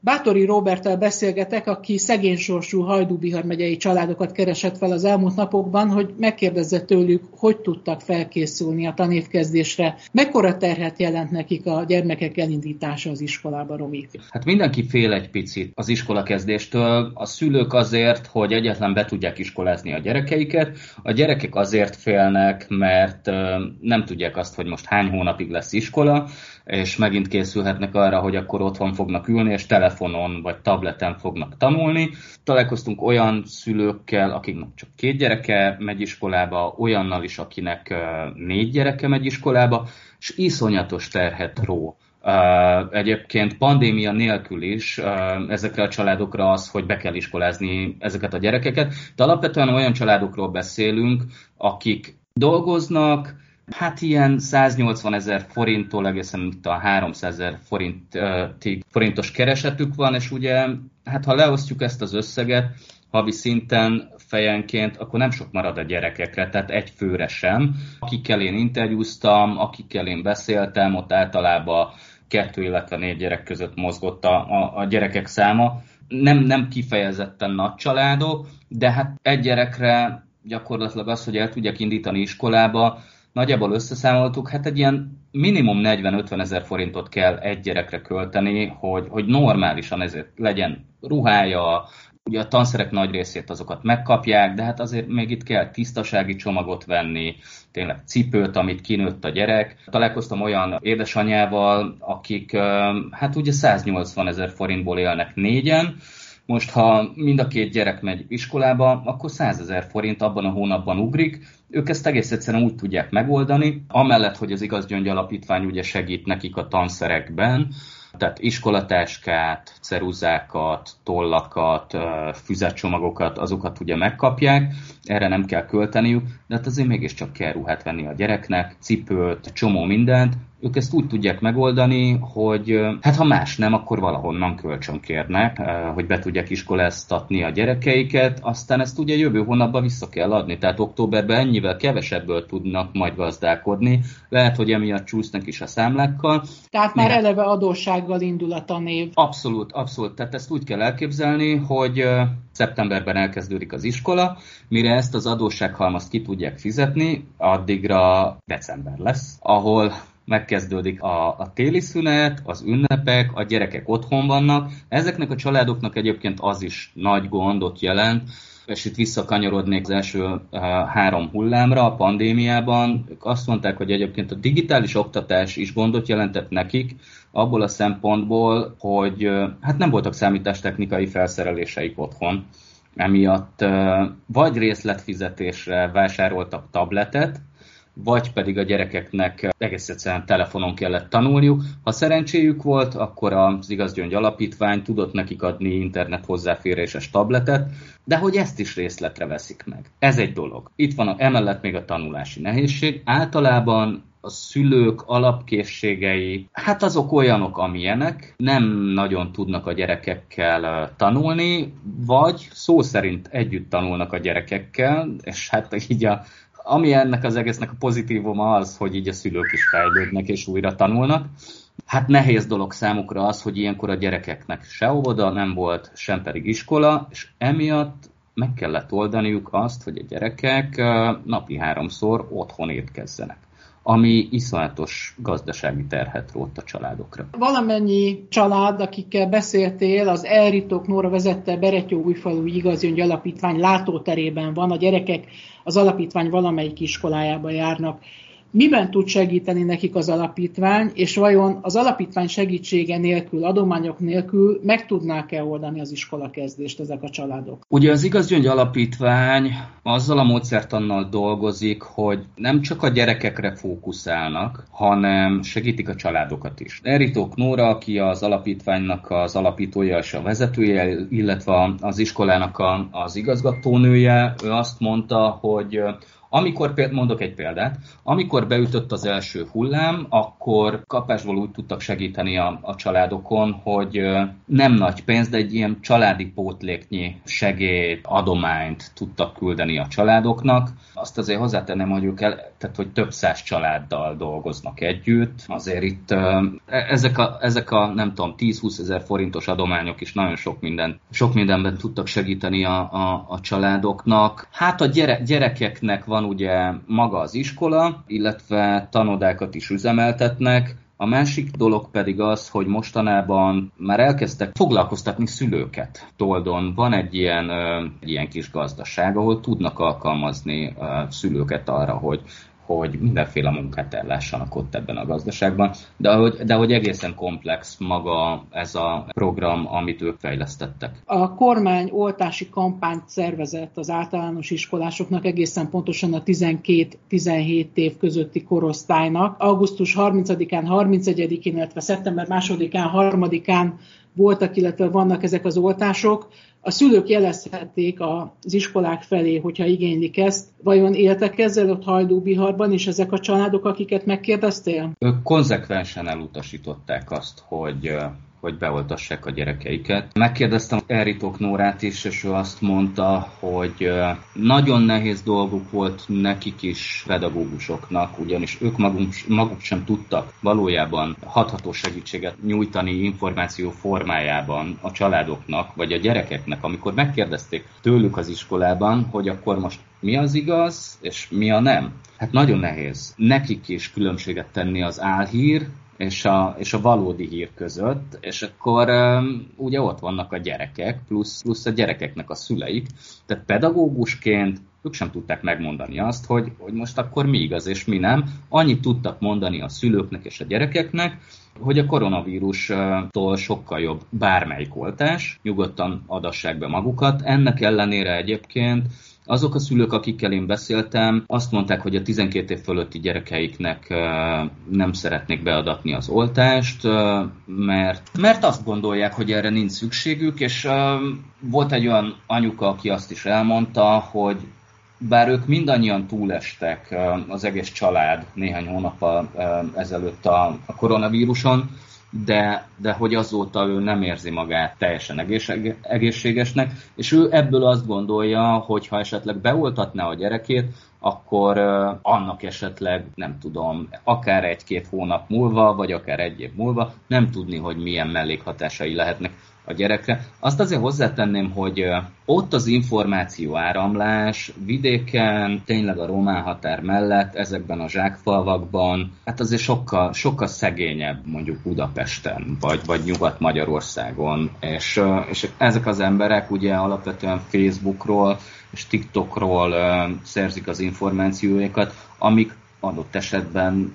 Bátori Roberttel beszélgetek, aki szegény sorsú Hajdú-Bihar megyei családokat keresett fel az elmúlt napokban, hogy megkérdezze tőlük, hogy tudtak felkészülni a tanévkezdésre. Mekkora terhet jelent nekik a gyermekek elindítása az iskolába, Romi? Hát mindenki fél egy picit az iskolakezdéstől. A szülők azért, hogy egyetlen be tudják iskolázni a gyerekeiket, a gyerekek azért félnek, mert nem tudják azt, hogy most hány hónapig lesz iskola, és megint készülhetnek arra, hogy akkor otthon fognak ülni, és telefonon vagy tableten fognak tanulni. Találkoztunk olyan szülőkkel, akiknek csak két gyereke megy iskolába, olyannal is, akinek négy gyereke megy iskolába, és iszonyatos terhet ró. Egyébként pandémia nélkül is ezekre a családokra az, hogy be kell iskolázni ezeket a gyerekeket. De alapvetően olyan családokról beszélünk, akik dolgoznak, Hát ilyen 180 ezer forinttól egészen a 300 ezer forintig, forintos keresetük van, és ugye, hát ha leosztjuk ezt az összeget, havi szinten fejenként, akkor nem sok marad a gyerekekre, tehát egy főre sem. Akikkel én interjúztam, akikkel én beszéltem, ott általában kettő, illetve négy gyerek között mozgott a, a, a gyerekek száma. Nem, nem kifejezetten nagy családok, de hát egy gyerekre gyakorlatilag az, hogy el tudják indítani iskolába, nagyjából összeszámoltuk, hát egy ilyen minimum 40-50 ezer forintot kell egy gyerekre költeni, hogy, hogy normálisan ezért legyen ruhája, ugye a tanszerek nagy részét azokat megkapják, de hát azért még itt kell tisztasági csomagot venni, tényleg cipőt, amit kinőtt a gyerek. Találkoztam olyan édesanyával, akik hát ugye 180 ezer forintból élnek négyen, most, ha mind a két gyerek megy iskolába, akkor 100 ezer forint abban a hónapban ugrik. Ők ezt egész egyszerűen úgy tudják megoldani, amellett, hogy az Igaz Gyöngy Alapítvány ugye segít nekik a tanszerekben, tehát iskolatáskát, ceruzákat, tollakat, füzetcsomagokat, azokat ugye megkapják, erre nem kell költeniük, de hát azért mégiscsak kell ruhát venni a gyereknek, cipőt, csomó mindent, ők ezt úgy tudják megoldani, hogy hát ha más nem, akkor valahonnan kölcsön kérnek, hogy be tudják iskoláztatni a gyerekeiket, aztán ezt ugye jövő hónapban vissza kell adni, tehát októberben ennyivel kevesebből tudnak majd gazdálkodni, lehet, hogy emiatt csúsznak is a számlákkal. Tehát már Miért? eleve adóssággal indul a tanév. Abszolút, abszolút, tehát ezt úgy kell elképzelni, hogy szeptemberben elkezdődik az iskola, mire ezt az adóssághalmazt ki tudják fizetni, addigra december lesz, ahol megkezdődik a, a téli szünet, az ünnepek, a gyerekek otthon vannak. Ezeknek a családoknak egyébként az is nagy gondot jelent, és itt visszakanyarodnék az első uh, három hullámra a pandémiában. Ők azt mondták, hogy egyébként a digitális oktatás is gondot jelentett nekik, abból a szempontból, hogy uh, hát nem voltak számítástechnikai felszereléseik otthon. Emiatt uh, vagy részletfizetésre vásároltak tabletet, vagy pedig a gyerekeknek egész egyszerűen telefonon kellett tanulniuk. Ha szerencséjük volt, akkor az Igazgyöngy Alapítvány tudott nekik adni internet hozzáféréses tabletet, de hogy ezt is részletre veszik meg. Ez egy dolog. Itt van a, emellett még a tanulási nehézség. Általában a szülők alapkészségei, hát azok olyanok, amilyenek, nem nagyon tudnak a gyerekekkel tanulni, vagy szó szerint együtt tanulnak a gyerekekkel, és hát így a ami ennek az egésznek a pozitívuma az, hogy így a szülők is fejlődnek és újra tanulnak. Hát nehéz dolog számukra az, hogy ilyenkor a gyerekeknek se óvoda nem volt, sem pedig iskola, és emiatt meg kellett oldaniuk azt, hogy a gyerekek napi háromszor otthon étkezzenek ami iszonyatos gazdasági terhet rótt a családokra. Valamennyi család, akikkel beszéltél, az Elritok Nóra vezette Beretyó újfalú igazjöngy alapítvány látóterében van, a gyerekek az alapítvány valamelyik iskolájába járnak. Miben tud segíteni nekik az alapítvány, és vajon az alapítvány segítsége nélkül, adományok nélkül meg tudnák-e oldani az iskola kezdést ezek a családok? Ugye az Igazgyöngy Alapítvány azzal a módszertannal dolgozik, hogy nem csak a gyerekekre fókuszálnak, hanem segítik a családokat is. Eritók Nóra, aki az alapítványnak az alapítója és a vezetője, illetve az iskolának a, az igazgatónője, ő azt mondta, hogy amikor, mondok egy példát, amikor beütött az első hullám, akkor kapásból úgy tudtak segíteni a, a családokon, hogy nem nagy pénz, de egy ilyen családi pótléknyi segélyt, adományt tudtak küldeni a családoknak. Azt azért hozzátennem, hogy ők el, tehát, hogy több száz családdal dolgoznak együtt. Azért itt e, ezek a, ezek a nem tudom, 10-20 ezer forintos adományok is nagyon sok minden, sok mindenben tudtak segíteni a, a, a családoknak. Hát a gyere, gyerekeknek van van ugye maga az iskola, illetve tanodákat is üzemeltetnek, a másik dolog pedig az, hogy mostanában már elkezdtek foglalkoztatni szülőket. Toldon van egy ilyen, egy ilyen kis gazdaság, ahol tudnak alkalmazni szülőket arra, hogy hogy mindenféle munkát ellássanak ott ebben a gazdaságban, de hogy, de hogy egészen komplex maga ez a program, amit ők fejlesztettek. A kormány oltási kampányt szervezett az általános iskolásoknak egészen pontosan a 12-17 év közötti korosztálynak. Augusztus 30-án, 31-én, illetve szeptember 2-án, 3-án voltak, illetve vannak ezek az oltások. A szülők jelezhették az iskolák felé, hogyha igénylik ezt. Vajon éltek ezzel ott Hajdúbiharban, és ezek a családok, akiket megkérdeztél? Ők konzekvensen elutasították azt, hogy hogy beoltassák a gyerekeiket. Megkérdeztem Eritok Nórát is, és ő azt mondta, hogy nagyon nehéz dolguk volt nekik is pedagógusoknak, ugyanis ők maguk, maguk sem tudtak valójában hatható segítséget nyújtani információ formájában a családoknak, vagy a gyerekeknek, amikor megkérdezték tőlük az iskolában, hogy akkor most mi az igaz, és mi a nem. Hát nagyon nehéz nekik is különbséget tenni az álhír és a, és a valódi hír között, és akkor um, ugye ott vannak a gyerekek, plusz, plusz a gyerekeknek a szüleik, tehát pedagógusként ők sem tudták megmondani azt, hogy, hogy most akkor mi igaz és mi nem. Annyit tudtak mondani a szülőknek és a gyerekeknek, hogy a koronavírustól sokkal jobb bármelyik oltás, nyugodtan adassák be magukat. Ennek ellenére egyébként azok a szülők, akikkel én beszéltem, azt mondták, hogy a 12 év fölötti gyerekeiknek nem szeretnék beadatni az oltást, mert, mert azt gondolják, hogy erre nincs szükségük, és volt egy olyan anyuka, aki azt is elmondta, hogy bár ők mindannyian túlestek, az egész család néhány hónappal ezelőtt a koronavíruson, de, de hogy azóta ő nem érzi magát teljesen egészségesnek, és ő ebből azt gondolja, hogy ha esetleg beoltatná a gyerekét, akkor annak esetleg, nem tudom, akár egy-két hónap múlva, vagy akár egy év múlva nem tudni, hogy milyen mellékhatásai lehetnek a gyerekre. Azt azért hozzátenném, hogy ott az információ áramlás vidéken, tényleg a román határ mellett, ezekben a zsákfalvakban, hát azért sokkal, sokkal szegényebb mondjuk Budapesten, vagy, vagy Nyugat-Magyarországon, és, és ezek az emberek ugye alapvetően Facebookról és TikTokról szerzik az információikat, amik adott esetben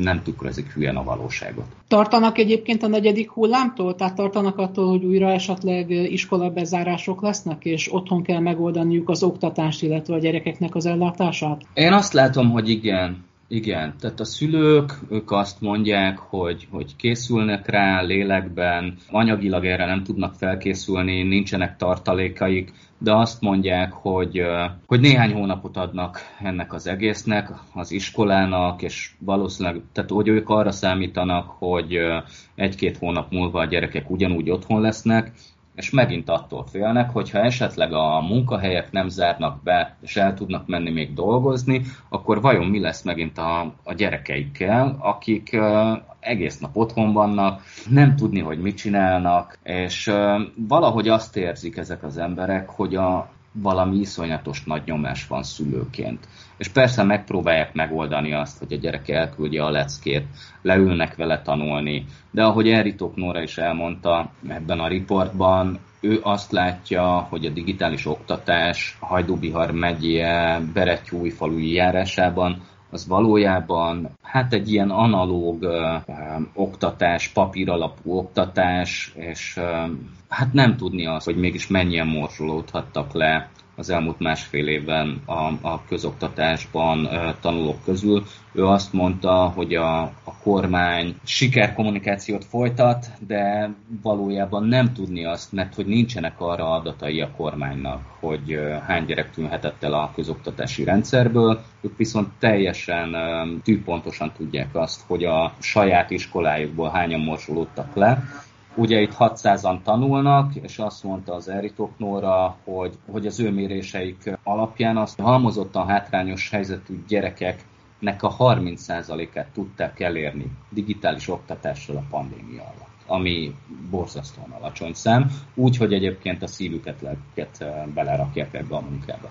nem tükrözik hülyen a valóságot. Tartanak egyébként a negyedik hullámtól? Tehát tartanak attól, hogy újra esetleg iskola bezárások lesznek, és otthon kell megoldaniuk az oktatást, illetve a gyerekeknek az ellátását? Én azt látom, hogy igen. Igen, tehát a szülők, ők azt mondják, hogy, hogy készülnek rá lélekben, anyagilag erre nem tudnak felkészülni, nincsenek tartalékaik, de azt mondják, hogy, hogy néhány hónapot adnak ennek az egésznek, az iskolának, és valószínűleg, tehát hogy ők arra számítanak, hogy egy-két hónap múlva a gyerekek ugyanúgy otthon lesznek, és megint attól félnek, hogyha esetleg a munkahelyek nem zárnak be, és el tudnak menni még dolgozni, akkor vajon mi lesz megint a, a gyerekeikkel, akik uh, egész nap otthon vannak, nem tudni, hogy mit csinálnak, és uh, valahogy azt érzik ezek az emberek, hogy a, valami iszonyatos nagy nyomás van szülőként. És persze megpróbálják megoldani azt, hogy a gyerek elküldje a leckét, leülnek vele tanulni, de ahogy Eritok Nóra is elmondta ebben a riportban, ő azt látja, hogy a digitális oktatás Hajdúbihar megyie Beretyújfalui járásában az valójában hát egy ilyen analóg ö, oktatás, papír alapú oktatás, és ö, hát nem tudni azt, hogy mégis mennyien morzsolódhattak le az elmúlt másfél évben a, a közoktatásban tanulók közül. Ő azt mondta, hogy a, a kormány sikerkommunikációt folytat, de valójában nem tudni azt, mert hogy nincsenek arra adatai a kormánynak, hogy hány gyerek tűnhetett el a közoktatási rendszerből. Ők viszont teljesen tűpontosan tudják azt, hogy a saját iskolájukból hányan morsolódtak le, Ugye itt 600-an tanulnak, és azt mondta az Eritok Nóra, hogy, hogy az ő méréseik alapján azt halmozottan hátrányos helyzetű gyerekeknek a 30%-át tudták elérni digitális oktatással a pandémia alatt ami borzasztóan alacsony szám, úgyhogy egyébként a szívüket, lelküket belerakják ebbe a munkába.